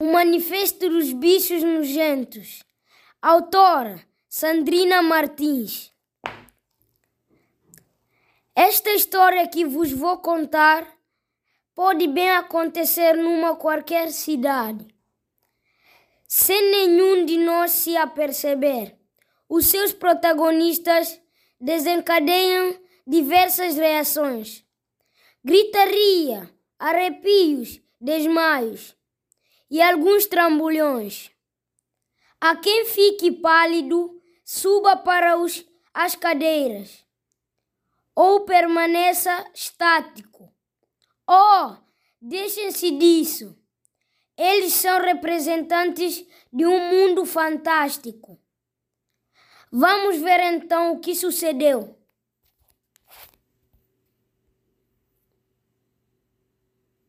O Manifesto dos Bichos Nojentos. Autora Sandrina Martins. Esta história que vos vou contar pode bem acontecer numa qualquer cidade. Sem nenhum de nós se aperceber, os seus protagonistas desencadeiam diversas reações: gritaria, arrepios, desmaios e alguns trambolhões. A quem fique pálido, suba para os, as cadeiras ou permaneça estático. Oh, deixem-se disso. Eles são representantes de um mundo fantástico. Vamos ver então o que sucedeu.